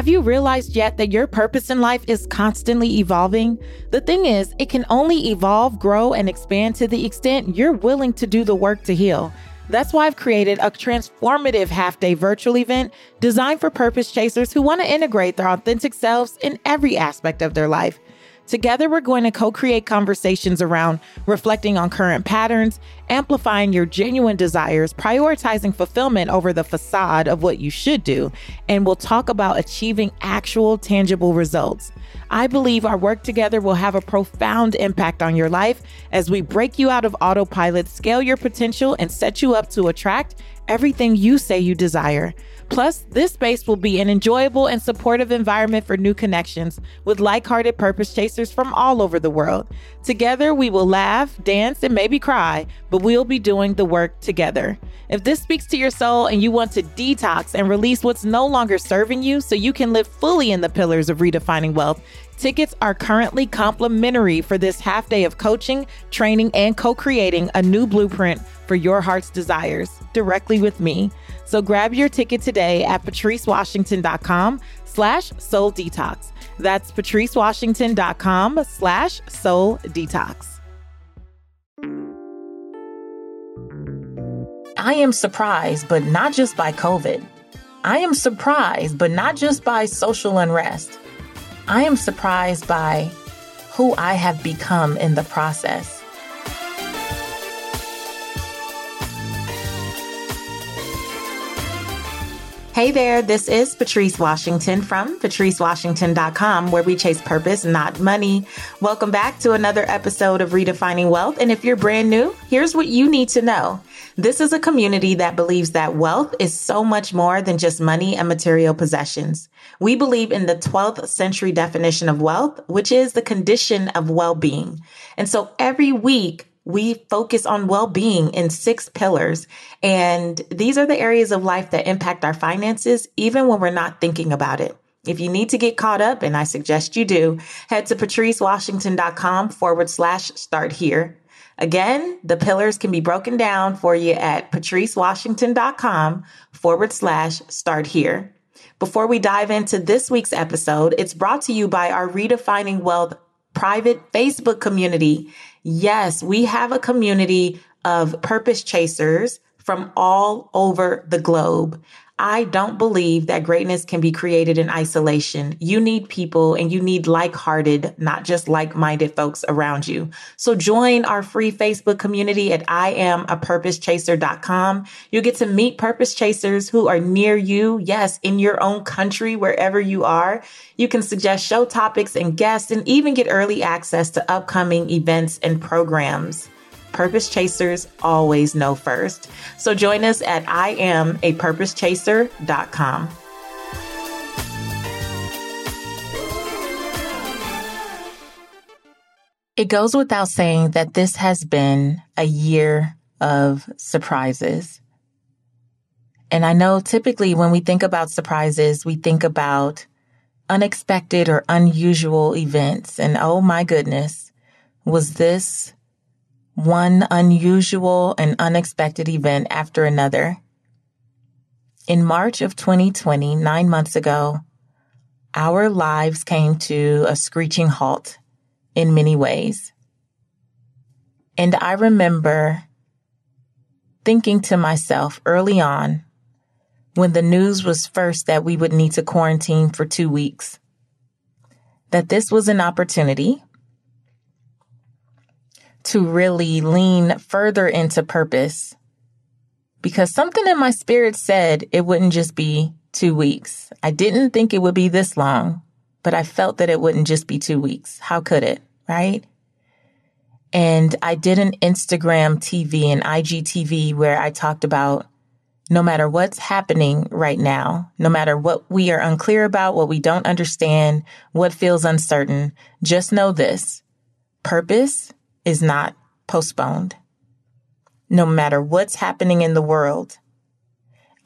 Have you realized yet that your purpose in life is constantly evolving? The thing is, it can only evolve, grow, and expand to the extent you're willing to do the work to heal. That's why I've created a transformative half day virtual event designed for purpose chasers who want to integrate their authentic selves in every aspect of their life. Together, we're going to co create conversations around reflecting on current patterns, amplifying your genuine desires, prioritizing fulfillment over the facade of what you should do, and we'll talk about achieving actual tangible results. I believe our work together will have a profound impact on your life as we break you out of autopilot, scale your potential, and set you up to attract everything you say you desire. Plus, this space will be an enjoyable and supportive environment for new connections with like hearted purpose chasers from all over the world. Together, we will laugh, dance, and maybe cry, but we'll be doing the work together. If this speaks to your soul and you want to detox and release what's no longer serving you so you can live fully in the pillars of redefining wealth, Tickets are currently complimentary for this half day of coaching, training, and co creating a new blueprint for your heart's desires directly with me. So grab your ticket today at patricewashington.com slash soul detox. That's patricewashington.com slash soul detox. I am surprised, but not just by COVID. I am surprised, but not just by social unrest. I am surprised by who I have become in the process. Hey there, this is Patrice Washington from patricewashington.com, where we chase purpose, not money. Welcome back to another episode of Redefining Wealth. And if you're brand new, here's what you need to know. This is a community that believes that wealth is so much more than just money and material possessions. We believe in the 12th century definition of wealth, which is the condition of well being. And so every week, we focus on well-being in six pillars. And these are the areas of life that impact our finances, even when we're not thinking about it. If you need to get caught up, and I suggest you do, head to patricewashington.com forward slash start here. Again, the pillars can be broken down for you at patricewashington.com forward slash start here. Before we dive into this week's episode, it's brought to you by our Redefining Wealth private Facebook community. Yes, we have a community of purpose chasers from all over the globe. I don't believe that greatness can be created in isolation. You need people and you need like hearted, not just like minded folks around you. So join our free Facebook community at IamAPurposeChaser.com. You'll get to meet purpose chasers who are near you. Yes, in your own country, wherever you are. You can suggest show topics and guests and even get early access to upcoming events and programs. Purpose chasers always know first. So join us at IamAPurposeChaser.com. It goes without saying that this has been a year of surprises. And I know typically when we think about surprises, we think about unexpected or unusual events. And oh my goodness, was this one unusual and unexpected event after another. In March of 2020, nine months ago, our lives came to a screeching halt in many ways. And I remember thinking to myself early on when the news was first that we would need to quarantine for two weeks that this was an opportunity to really lean further into purpose because something in my spirit said it wouldn't just be two weeks. I didn't think it would be this long, but I felt that it wouldn't just be two weeks. How could it? Right. And I did an Instagram TV and IGTV where I talked about no matter what's happening right now, no matter what we are unclear about, what we don't understand, what feels uncertain, just know this purpose is not postponed. No matter what's happening in the world,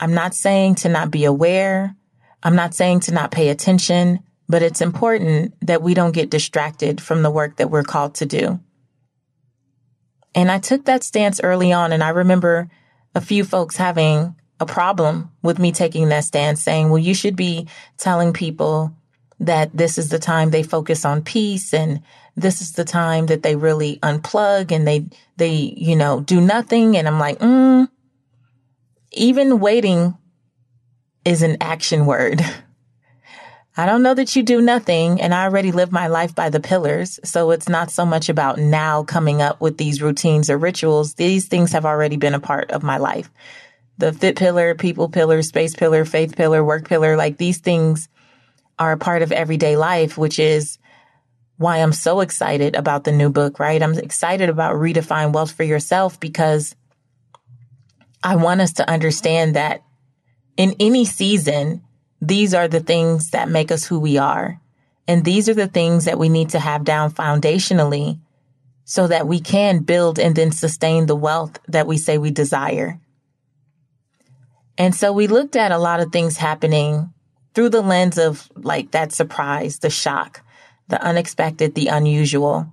I'm not saying to not be aware. I'm not saying to not pay attention, but it's important that we don't get distracted from the work that we're called to do. And I took that stance early on, and I remember a few folks having a problem with me taking that stance saying, well, you should be telling people that this is the time they focus on peace and this is the time that they really unplug and they, they, you know, do nothing. And I'm like, mm, even waiting is an action word. I don't know that you do nothing and I already live my life by the pillars. So it's not so much about now coming up with these routines or rituals. These things have already been a part of my life. The fit pillar, people pillar, space pillar, faith pillar, work pillar, like these things are a part of everyday life, which is why I'm so excited about the new book, right? I'm excited about redefine wealth for yourself because I want us to understand that in any season, these are the things that make us who we are. And these are the things that we need to have down foundationally so that we can build and then sustain the wealth that we say we desire. And so we looked at a lot of things happening through the lens of like that surprise, the shock, the unexpected, the unusual.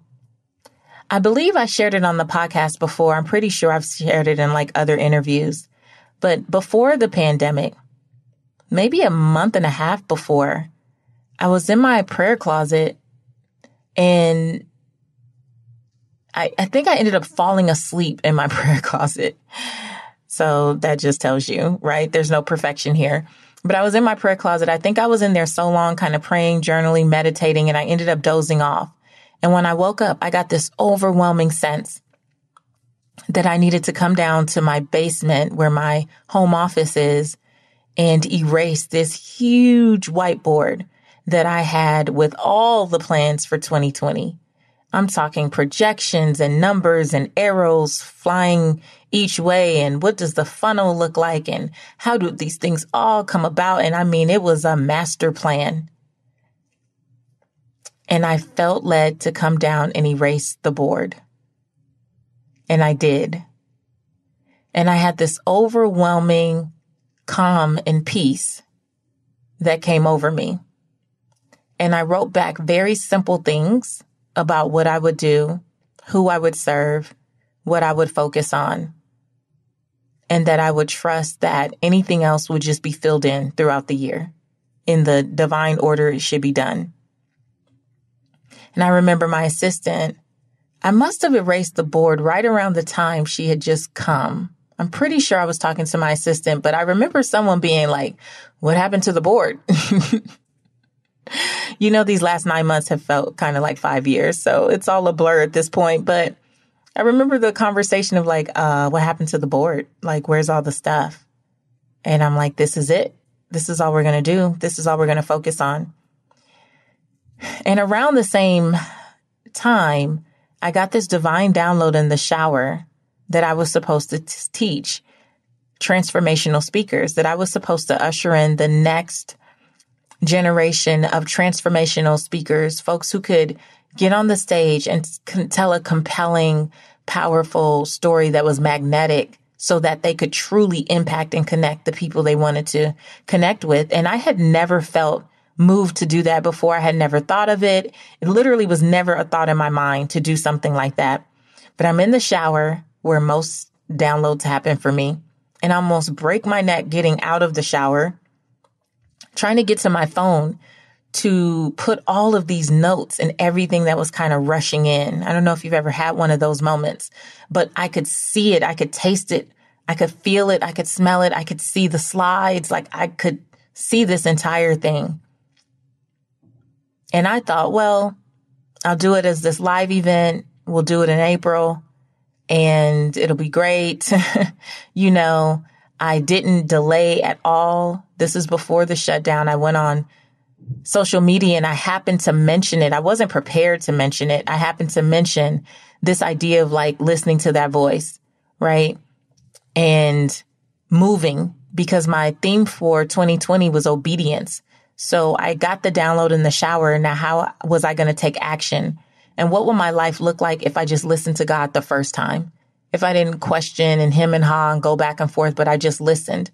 I believe I shared it on the podcast before. I'm pretty sure I've shared it in like other interviews. But before the pandemic, maybe a month and a half before, I was in my prayer closet and I, I think I ended up falling asleep in my prayer closet. So that just tells you, right? There's no perfection here. But I was in my prayer closet. I think I was in there so long, kind of praying, journaling, meditating, and I ended up dozing off. And when I woke up, I got this overwhelming sense that I needed to come down to my basement where my home office is and erase this huge whiteboard that I had with all the plans for 2020. I'm talking projections and numbers and arrows flying each way. And what does the funnel look like? And how do these things all come about? And I mean, it was a master plan. And I felt led to come down and erase the board. And I did. And I had this overwhelming calm and peace that came over me. And I wrote back very simple things about what I would do, who I would serve, what I would focus on, and that I would trust that anything else would just be filled in throughout the year in the divine order it should be done. And I remember my assistant, I must have erased the board right around the time she had just come I'm pretty sure I was talking to my assistant, but I remember someone being like, what happened to the board? you know, these last nine months have felt kind of like five years. So it's all a blur at this point. But I remember the conversation of like, uh, what happened to the board? Like, where's all the stuff? And I'm like, this is it. This is all we're going to do. This is all we're going to focus on. And around the same time, I got this divine download in the shower that I was supposed to t- teach transformational speakers, that I was supposed to usher in the next generation of transformational speakers, folks who could get on the stage and tell a compelling, powerful story that was magnetic so that they could truly impact and connect the people they wanted to connect with. And I had never felt moved to do that before. I had never thought of it. It literally was never a thought in my mind to do something like that. But I'm in the shower where most downloads happen for me and I almost break my neck getting out of the shower, trying to get to my phone to put all of these notes and everything that was kind of rushing in. I don't know if you've ever had one of those moments, but I could see it. I could taste it. I could feel it. I could smell it. I could see the slides. Like I could see this entire thing. And I thought, well, I'll do it as this live event. We'll do it in April and it'll be great. you know, I didn't delay at all. This is before the shutdown. I went on social media and I happened to mention it. I wasn't prepared to mention it. I happened to mention this idea of like listening to that voice, right? And moving because my theme for 2020 was obedience. So I got the download in the shower. Now, how was I going to take action? And what would my life look like if I just listened to God the first time? If I didn't question and him and ha and go back and forth, but I just listened.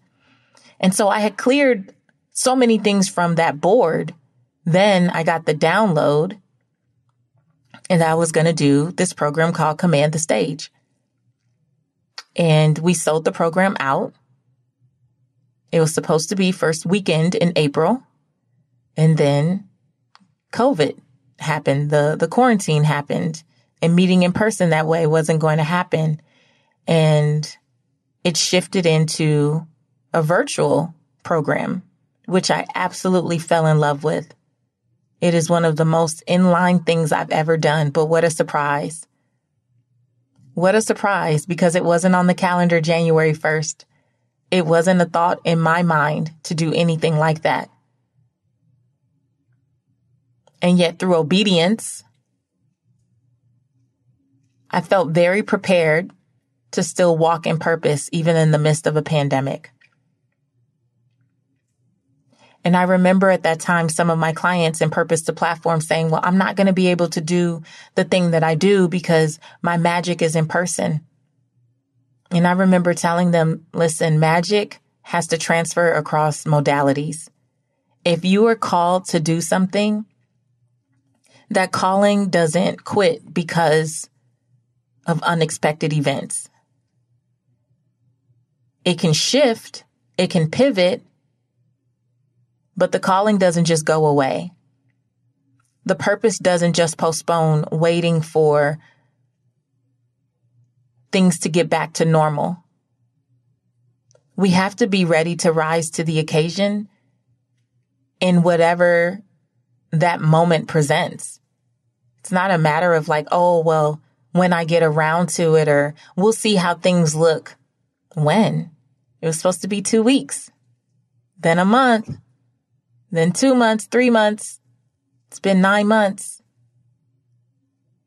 And so I had cleared so many things from that board. Then I got the download and I was going to do this program called Command the Stage. And we sold the program out. It was supposed to be first weekend in April. And then COVID happened. The, the quarantine happened and meeting in person that way wasn't going to happen. And it shifted into a virtual program, which I absolutely fell in love with. It is one of the most inline things I've ever done, but what a surprise. What a surprise because it wasn't on the calendar January 1st. It wasn't a thought in my mind to do anything like that. And yet through obedience, I felt very prepared to still walk in purpose, even in the midst of a pandemic. And I remember at that time some of my clients in Purpose to Platform saying, well, I'm not going to be able to do the thing that I do because my magic is in person. And I remember telling them, listen, magic has to transfer across modalities. If you are called to do something, that calling doesn't quit because of unexpected events. It can shift, it can pivot, but the calling doesn't just go away. The purpose doesn't just postpone waiting for things to get back to normal. We have to be ready to rise to the occasion in whatever that moment presents. It's not a matter of like, oh, well, when I get around to it, or we'll see how things look. When? It was supposed to be two weeks, then a month, then two months, three months. It's been nine months.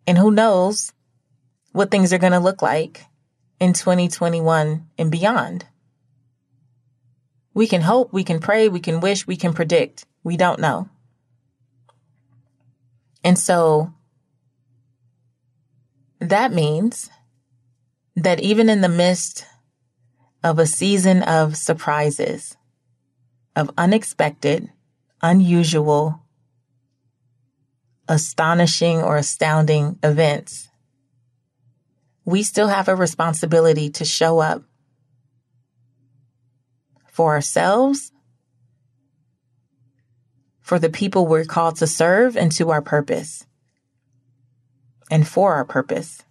And who knows what things are going to look like in 2021 and beyond. We can hope, we can pray, we can wish, we can predict. We don't know. And so that means that even in the midst of a season of surprises, of unexpected, unusual, astonishing, or astounding events, we still have a responsibility to show up for ourselves, for the people we're called to serve, and to our purpose, and for our purpose.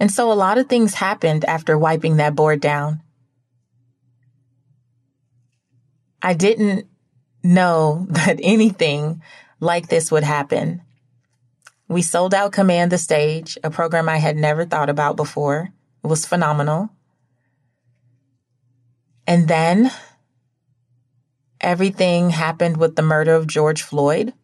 And so a lot of things happened after wiping that board down. I didn't know that anything like this would happen. We sold out Command the Stage, a program I had never thought about before. It was phenomenal. And then everything happened with the murder of George Floyd.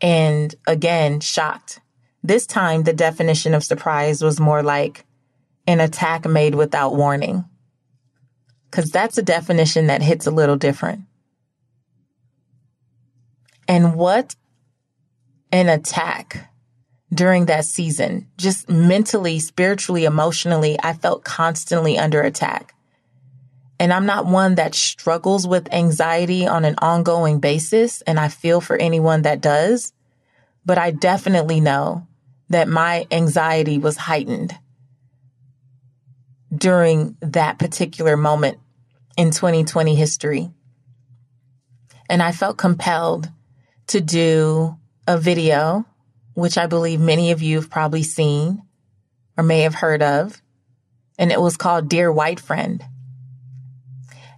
And again, shocked. This time, the definition of surprise was more like an attack made without warning. Because that's a definition that hits a little different. And what an attack during that season. Just mentally, spiritually, emotionally, I felt constantly under attack. And I'm not one that struggles with anxiety on an ongoing basis. And I feel for anyone that does. But I definitely know that my anxiety was heightened during that particular moment in 2020 history. And I felt compelled to do a video, which I believe many of you have probably seen or may have heard of. And it was called Dear White Friend.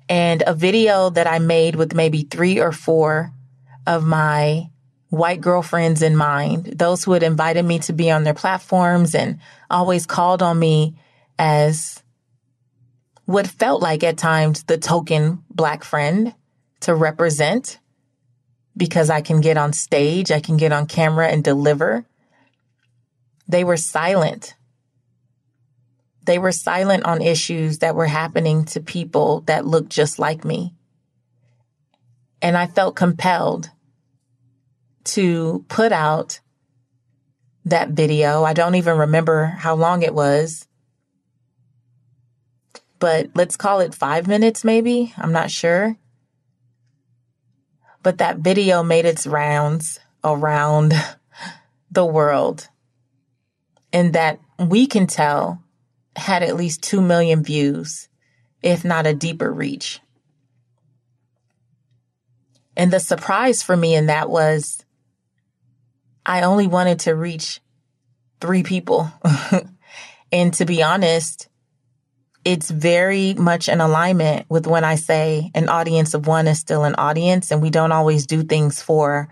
And a video that I made with maybe three or four of my white girlfriends in mind, those who had invited me to be on their platforms and always called on me as what felt like at times the token black friend to represent because I can get on stage, I can get on camera and deliver. They were silent. They were silent on issues that were happening to people that looked just like me. And I felt compelled to put out that video. I don't even remember how long it was, but let's call it five minutes, maybe. I'm not sure but that video made its rounds around the world and that we can tell had at least 2 million views, if not a deeper reach. And the surprise for me in that was I only wanted to reach three people. and to be honest, it's very much in alignment with when I say an audience of one is still an audience and we don't always do things for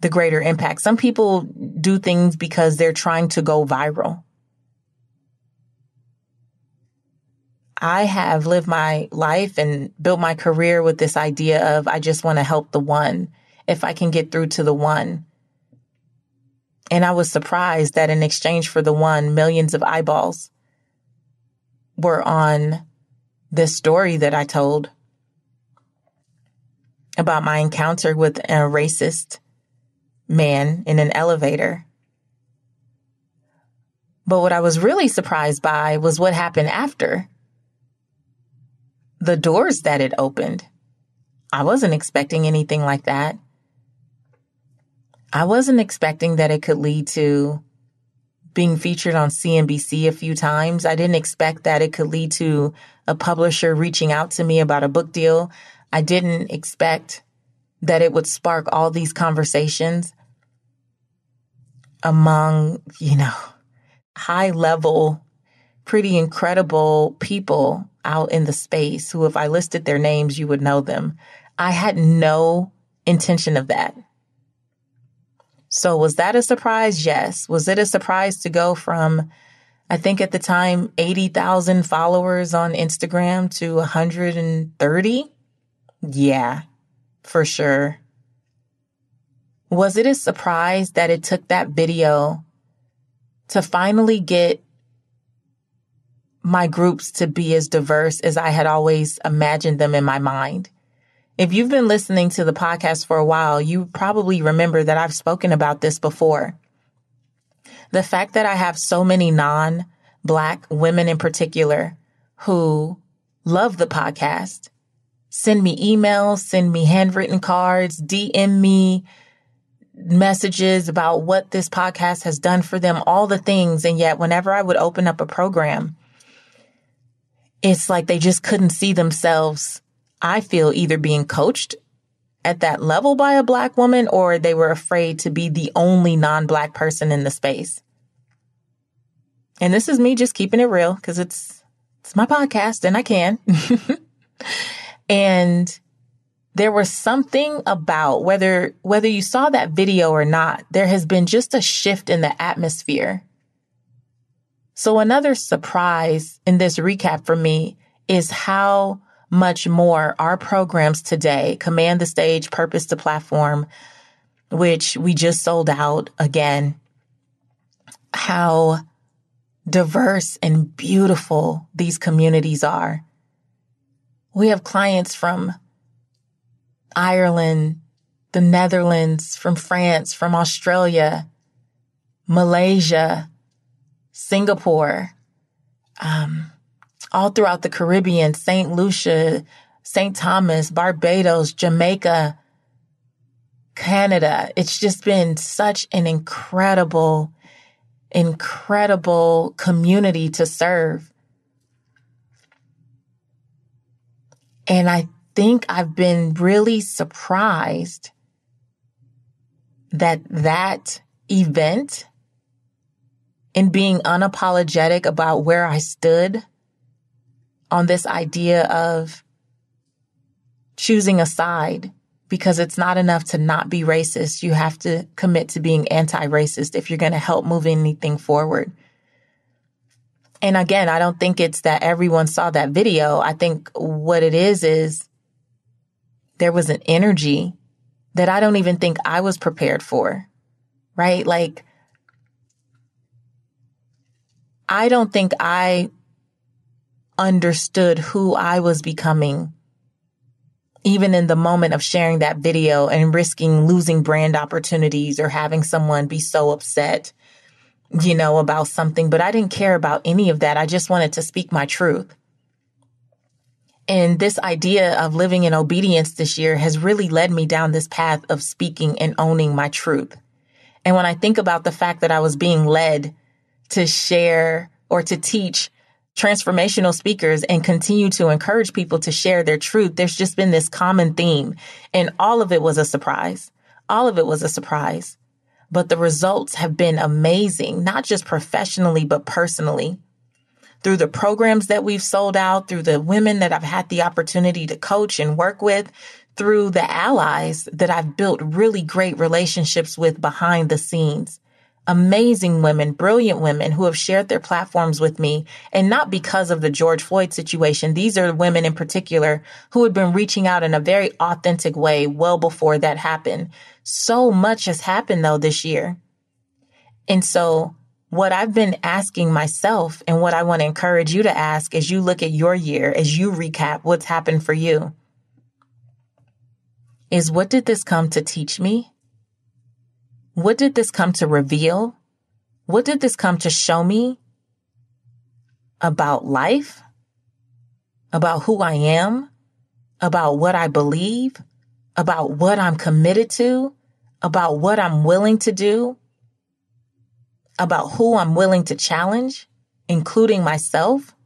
the greater impact. Some people do things because they're trying to go viral. I have lived my life and built my career with this idea of I just want to help the one if I can get through to the one. And I was surprised that in exchange for the one, millions of eyeballs were on this story that I told about my encounter with a racist man in an elevator. But what I was really surprised by was what happened after. The doors that it opened. I wasn't expecting anything like that. I wasn't expecting that it could lead to being featured on CNBC a few times. I didn't expect that it could lead to a publisher reaching out to me about a book deal. I didn't expect that it would spark all these conversations among, you know, high level, pretty incredible people out in the space who, if I listed their names, you would know them. I had no intention of that. So was that a surprise? Yes. Was it a surprise to go from, I think at the time, 80,000 followers on Instagram to 130? Yeah, for sure. Was it a surprise that it took that video to finally get my groups to be as diverse as I had always imagined them in my mind? If you've been listening to the podcast for a while, you probably remember that I've spoken about this before. The fact that I have so many non black women in particular who love the podcast, send me emails, send me handwritten cards, DM me messages about what this podcast has done for them, all the things. And yet, whenever I would open up a program, it's like they just couldn't see themselves I feel either being coached at that level by a black woman or they were afraid to be the only non black person in the space. And this is me just keeping it real because it's, it's my podcast and I can. and there was something about whether, whether you saw that video or not, there has been just a shift in the atmosphere. So another surprise in this recap for me is how much more our programs today, Command the Stage, Purpose to Platform, which we just sold out again, how diverse and beautiful these communities are. We have clients from Ireland, the Netherlands, from France, from Australia, Malaysia, Singapore, um, all throughout the Caribbean, St. Lucia, St. Thomas, Barbados, Jamaica, Canada. It's just been such an incredible, incredible community to serve. And I think I've been really surprised that that event and being unapologetic about where I stood on this idea of choosing a side because it's not enough to not be racist. You have to commit to being anti-racist if you're going to help move anything forward. And again, I don't think it's that everyone saw that video. I think what it is is there was an energy that I don't even think I was prepared for. Right? Like, I don't think I understood who I was becoming, even in the moment of sharing that video and risking losing brand opportunities or having someone be so upset, you know, about something. But I didn't care about any of that. I just wanted to speak my truth. And this idea of living in obedience this year has really led me down this path of speaking and owning my truth. And when I think about the fact that I was being led to share or to teach transformational speakers and continue to encourage people to share their truth, there's just been this common theme. And all of it was a surprise. All of it was a surprise. But the results have been amazing, not just professionally, but personally. Through the programs that we've sold out, through the women that I've had the opportunity to coach and work with, through the allies that I've built really great relationships with behind the scenes amazing women, brilliant women who have shared their platforms with me. And not because of the George Floyd situation. These are women in particular who had been reaching out in a very authentic way well before that happened. So much has happened though this year. And so what I've been asking myself and what I want to encourage you to ask as you look at your year, as you recap what's happened for you is what did this come to teach me? What did this come to reveal? What did this come to show me about life? About who I am? About what I believe? About what I'm committed to? About what I'm willing to do? About who I'm willing to challenge, including myself?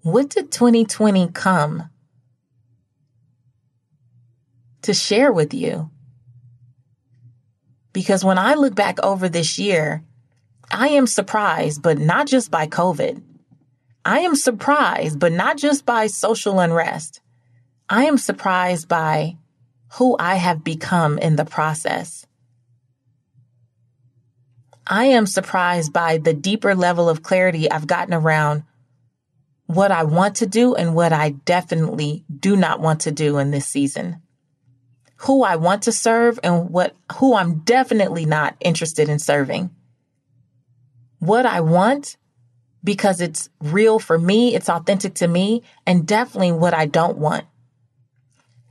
What did 2020 come to share with you? Because when I look back over this year, I am surprised, but not just by COVID. I am surprised, but not just by social unrest. I am surprised by who I have become in the process. I am surprised by the deeper level of clarity I've gotten around what I want to do and what I definitely do not want to do in this season who I want to serve and what who I'm definitely not interested in serving. What I want because it's real for me, it's authentic to me, and definitely what I don't want.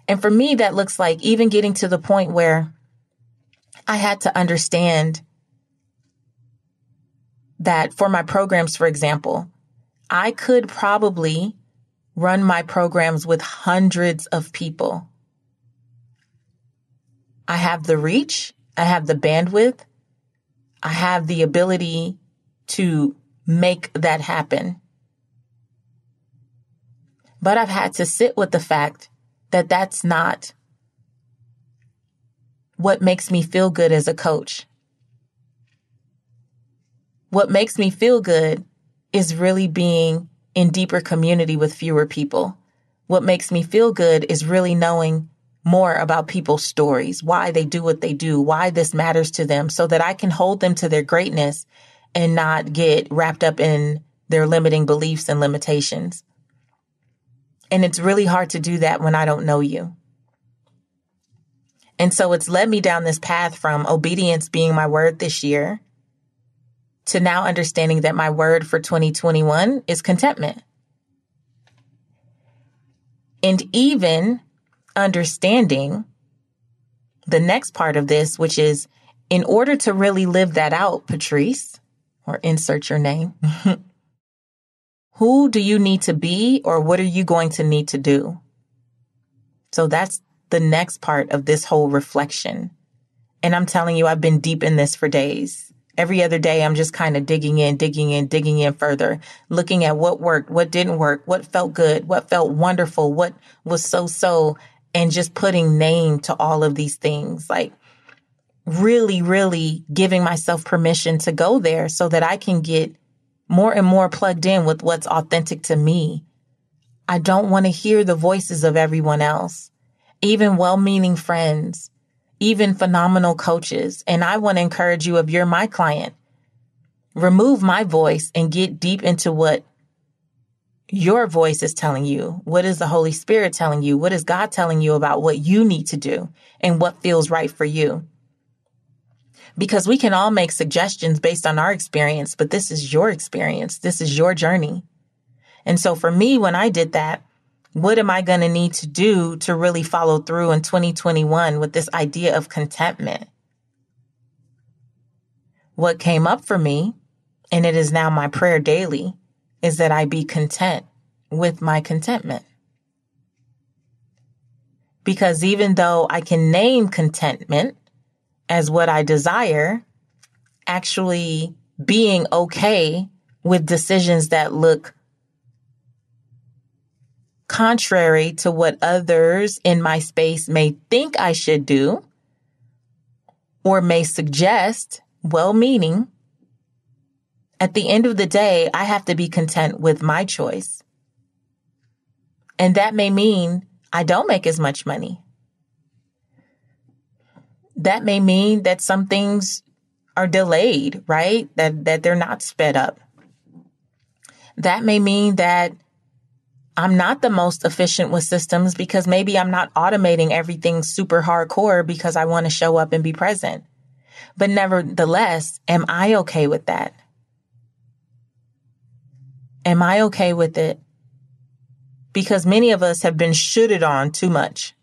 And for me, that looks like even getting to the point where I had to understand that for my programs, for example, I could probably run my programs with hundreds of people I have the reach, I have the bandwidth, I have the ability to make that happen. But I've had to sit with the fact that that's not what makes me feel good as a coach. What makes me feel good is really being in deeper community with fewer people. What makes me feel good is really knowing more about people's stories, why they do what they do, why this matters to them, so that I can hold them to their greatness and not get wrapped up in their limiting beliefs and limitations. And it's really hard to do that when I don't know you. And so it's led me down this path from obedience being my word this year to now understanding that my word for 2021 is contentment. And even understanding the next part of this, which is in order to really live that out, Patrice, or insert your name, who do you need to be or what are you going to need to do? So that's the next part of this whole reflection. And I'm telling you, I've been deep in this for days. Every other day, I'm just kind of digging in, digging in, digging in further, looking at what worked, what didn't work, what felt good, what felt wonderful, what was so so, and just putting name to all of these things. Like really, really giving myself permission to go there so that I can get more and more plugged in with what's authentic to me. I don't want to hear the voices of everyone else, even well meaning friends, even phenomenal coaches. And I want to encourage you if you're my client, remove my voice and get deep into what your voice is telling you? What is the Holy Spirit telling you? What is God telling you about what you need to do and what feels right for you? Because we can all make suggestions based on our experience, but this is your experience. This is your journey. And so for me, when I did that, what am I going to need to do to really follow through in 2021 with this idea of contentment? What came up for me, and it is now my prayer daily, is that I be content with my contentment. Because even though I can name contentment as what I desire, actually being okay with decisions that look contrary to what others in my space may think I should do or may suggest, well meaning. At the end of the day, I have to be content with my choice. And that may mean I don't make as much money. That may mean that some things are delayed, right? That, that they're not sped up. That may mean that I'm not the most efficient with systems because maybe I'm not automating everything super hardcore because I want to show up and be present. But nevertheless, am I okay with that? Am I okay with it? Because many of us have been shooted on too much.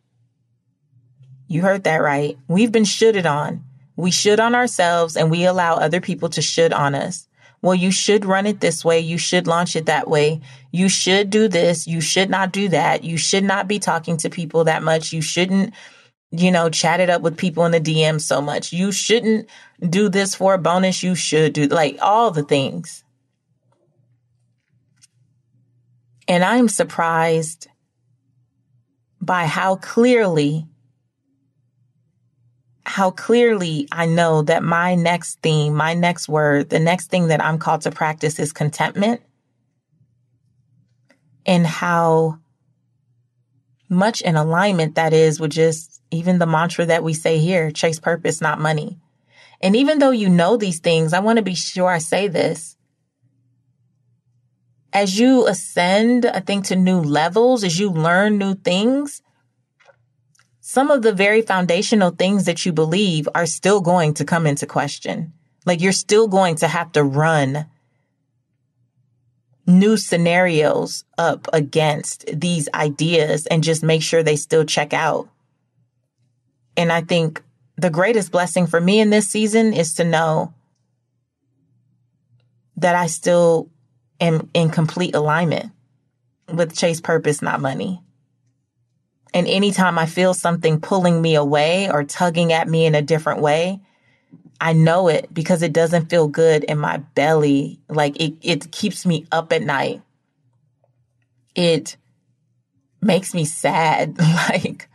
You heard that right. We've been shooted on. We should on ourselves and we allow other people to should on us. Well, you should run it this way. You should launch it that way. You should do this. You should not do that. You should not be talking to people that much. You shouldn't, you know, chat it up with people in the DM so much. You shouldn't do this for a bonus. You should do like all the things. And I'm surprised by how clearly how clearly I know that my next theme, my next word, the next thing that I'm called to practice is contentment. And how much in alignment that is with just even the mantra that we say here chase purpose, not money. And even though you know these things, I want to be sure I say this. As you ascend, I think, to new levels, as you learn new things, some of the very foundational things that you believe are still going to come into question. Like you're still going to have to run new scenarios up against these ideas and just make sure they still check out. And I think the greatest blessing for me in this season is to know that I still am in complete alignment with chase purpose, not money. And anytime I feel something pulling me away or tugging at me in a different way, I know it because it doesn't feel good in my belly. Like it, it keeps me up at night. It makes me sad. like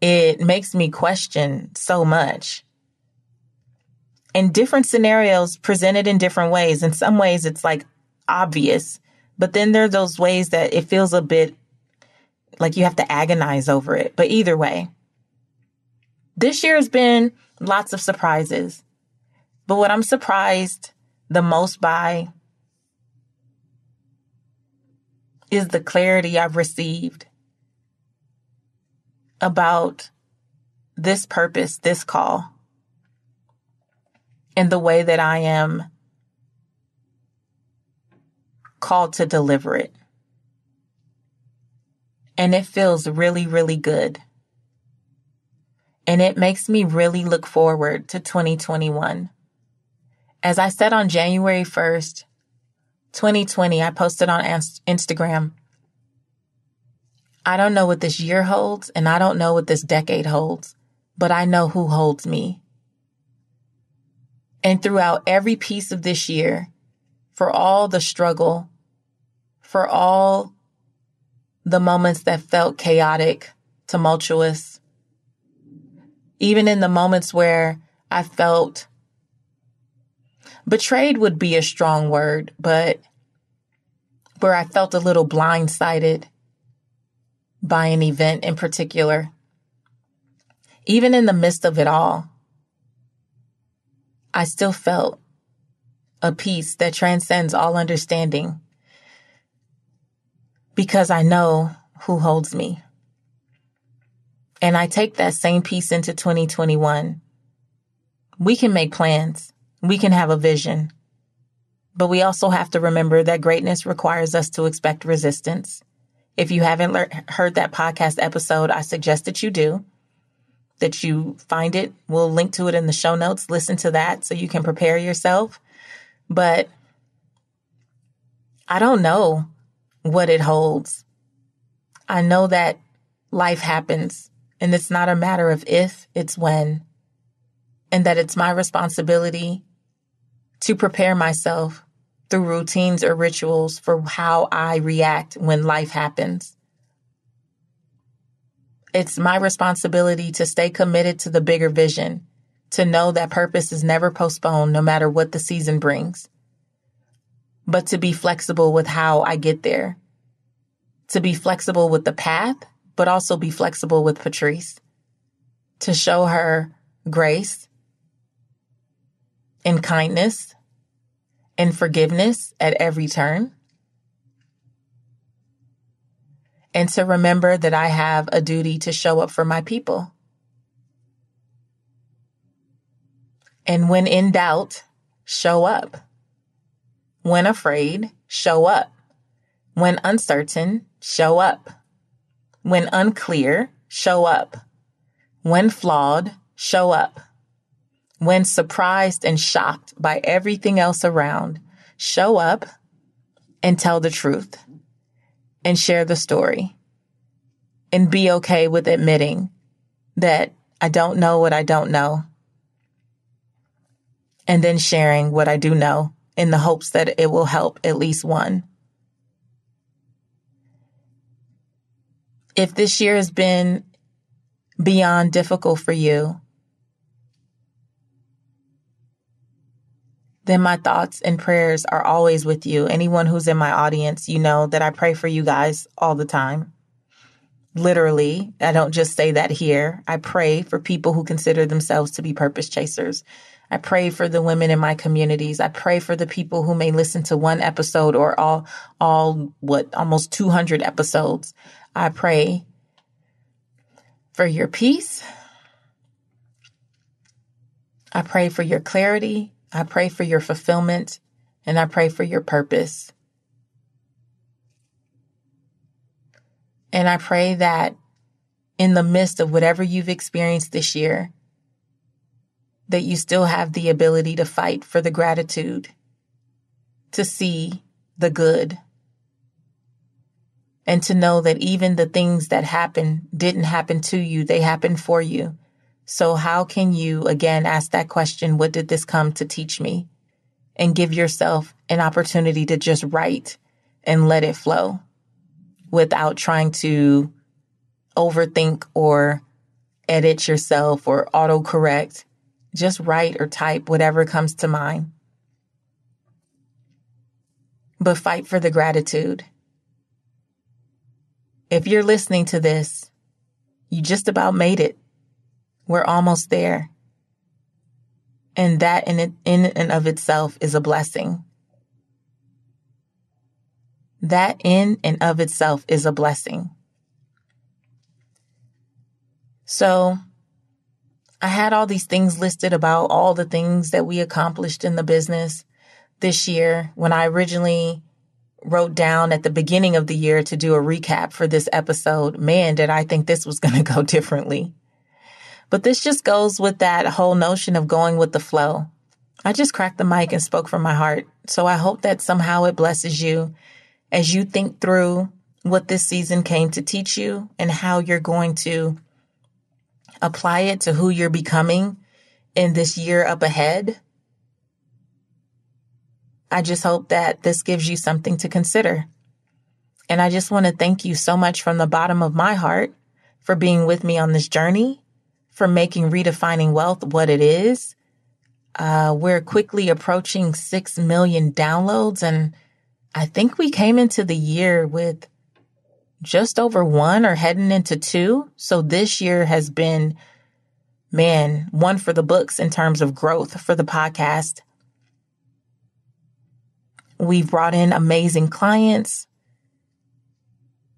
it makes me question so much. And different scenarios presented in different ways. In some ways, it's like obvious, but then there are those ways that it feels a bit like you have to agonize over it. But either way, this year has been lots of surprises. But what I'm surprised the most by is the clarity I've received about this purpose, this call, and the way that I am called to deliver it and it feels really, really good. And it makes me really look forward to 2021. As I said on January 1st, 2020, I posted on Instagram. I don't know what this year holds, and I don't know what this decade holds, but I know who holds me. And throughout every piece of this year, for all the struggle, for all the moments that felt chaotic, tumultuous, even in the moments where I felt betrayed would be a strong word, but where I felt a little blindsided by an event in particular. Even in the midst of it all, I still felt a peace that transcends all understanding because I know who holds me. And I take that same peace into 2021. We can make plans. We can have a vision. But we also have to remember that greatness requires us to expect resistance. If you haven't le- heard that podcast episode, I suggest that you do, that you find it. We'll link to it in the show notes. Listen to that so you can prepare yourself. But I don't know what it holds. I know that life happens and it's not a matter of if, it's when. And that it's my responsibility to prepare myself through routines or rituals for how I react when life happens. It's my responsibility to stay committed to the bigger vision, to know that purpose is never postponed no matter what the season brings, but to be flexible with how I get there, to be flexible with the path, but also be flexible with Patrice, to show her grace and kindness and forgiveness at every turn and to remember that I have a duty to show up for my people. And when in doubt, show up. When afraid, show up. When uncertain, show up. When unclear, show up. When flawed, show up. When surprised and shocked by everything else around, show up and tell the truth and share the story and be okay with admitting that I don't know what I don't know. And then sharing what I do know in the hopes that it will help at least one. If this year has been beyond difficult for you, then my thoughts and prayers are always with you. Anyone who's in my audience, you know that I pray for you guys all the time. Literally, I don't just say that here. I pray for people who consider themselves to be purpose chasers. I pray for the women in my communities. I pray for the people who may listen to one episode or all, all, what, almost 200 episodes. I pray for your peace. I pray for your clarity. I pray for your fulfillment and I pray for your purpose. And I pray that in the midst of whatever you've experienced this year, that you still have the ability to fight for the gratitude, to see the good, and to know that even the things that happen didn't happen to you, they happened for you. So how can you again ask that question, what did this come to teach me? And give yourself an opportunity to just write and let it flow without trying to overthink or edit yourself or autocorrect. Just write or type whatever comes to mind. But fight for the gratitude. If you're listening to this, you just about made it. We're almost there. And that in, it, in and of itself is a blessing. That in and of itself is a blessing. So I had all these things listed about all the things that we accomplished in the business this year when I originally wrote down at the beginning of the year to do a recap for this episode. Man, did I think this was going to go differently. But this just goes with that whole notion of going with the flow. I just cracked the mic and spoke from my heart. So I hope that somehow it blesses you as you think through what this season came to teach you and how you're going to apply it to who you're becoming in this year up ahead. I just hope that this gives you something to consider. And I just want to thank you so much from the bottom of my heart for being with me on this journey for making redefining wealth what it is. Uh, we're quickly approaching 6 million downloads. And I think we came into the year with just over one or heading into two. So this year has been, man, one for the books in terms of growth for the podcast. We've brought in amazing clients.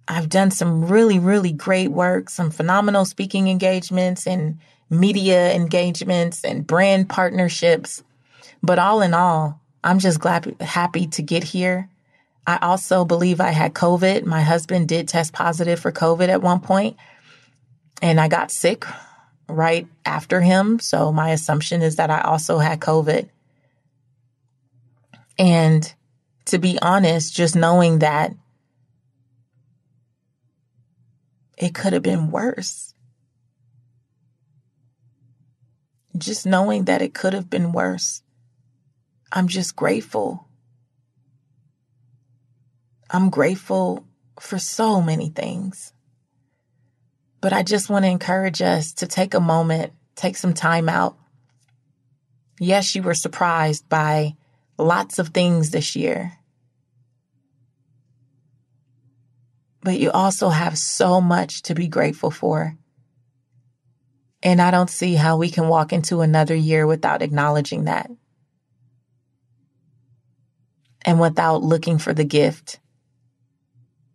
I've done some really, really great work, some phenomenal speaking engagements and media engagements and brand partnerships. But all in all, I'm just glad, happy to get here. I also believe I had COVID. My husband did test positive for COVID at one point, and I got sick right after him. So my assumption is that I also had COVID. And to be honest, just knowing that it could have been worse. Just knowing that it could have been worse. I'm just grateful. I'm grateful for so many things. But I just want to encourage us to take a moment, take some time out. Yes, you were surprised by lots of things this year. But you also have so much to be grateful for. And I don't see how we can walk into another year without acknowledging that and without looking for the gift.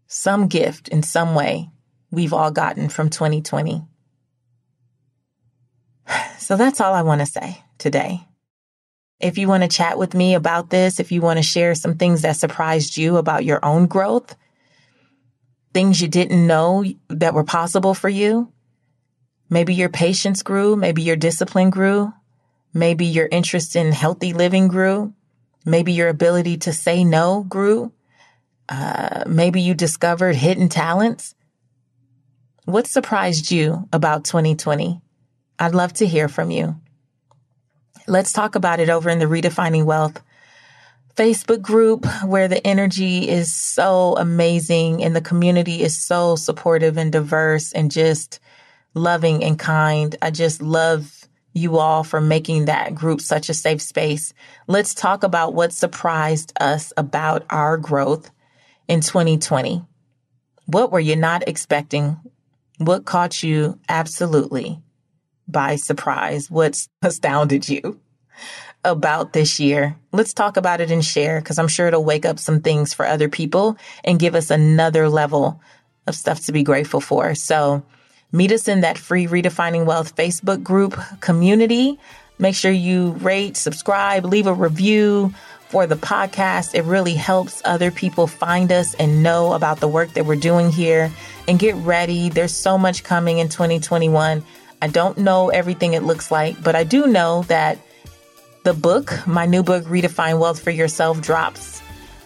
Some gift in some way we've all gotten from 2020. So that's all I want to say today. If you want to chat with me about this, if you want to share some things that surprised you about your own growth, things you didn't know that were possible for you, maybe your patience grew, maybe your discipline grew, maybe your interest in healthy living grew, Maybe your ability to say no grew. Uh, maybe you discovered hidden talents. What surprised you about 2020? I'd love to hear from you. Let's talk about it over in the Redefining Wealth Facebook group where the energy is so amazing and the community is so supportive and diverse and just loving and kind. I just love you all for making that group such a safe space. Let's talk about what surprised us about our growth in 2020. What were you not expecting? What caught you absolutely by surprise? What astounded you about this year? Let's talk about it and share because I'm sure it'll wake up some things for other people and give us another level of stuff to be grateful for. So, Meet us in that free Redefining Wealth Facebook group community. Make sure you rate, subscribe, leave a review for the podcast. It really helps other people find us and know about the work that we're doing here and get ready. There's so much coming in 2021. I don't know everything it looks like, but I do know that the book, my new book, Redefine Wealth for Yourself, drops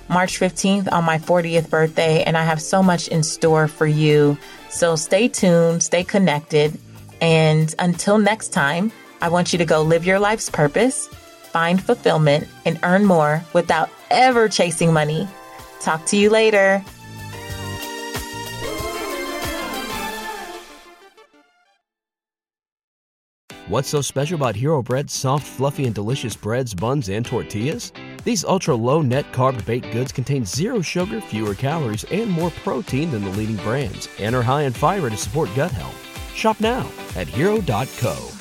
March 15th on my 40th birthday, and I have so much in store for you. So stay tuned, stay connected, and until next time, I want you to go live your life's purpose, find fulfillment, and earn more without ever chasing money. Talk to you later. What's so special about Hero Bread's soft, fluffy, and delicious breads, buns, and tortillas? These ultra low net carb baked goods contain zero sugar, fewer calories, and more protein than the leading brands, and are high in fiber to support gut health. Shop now at hero.co.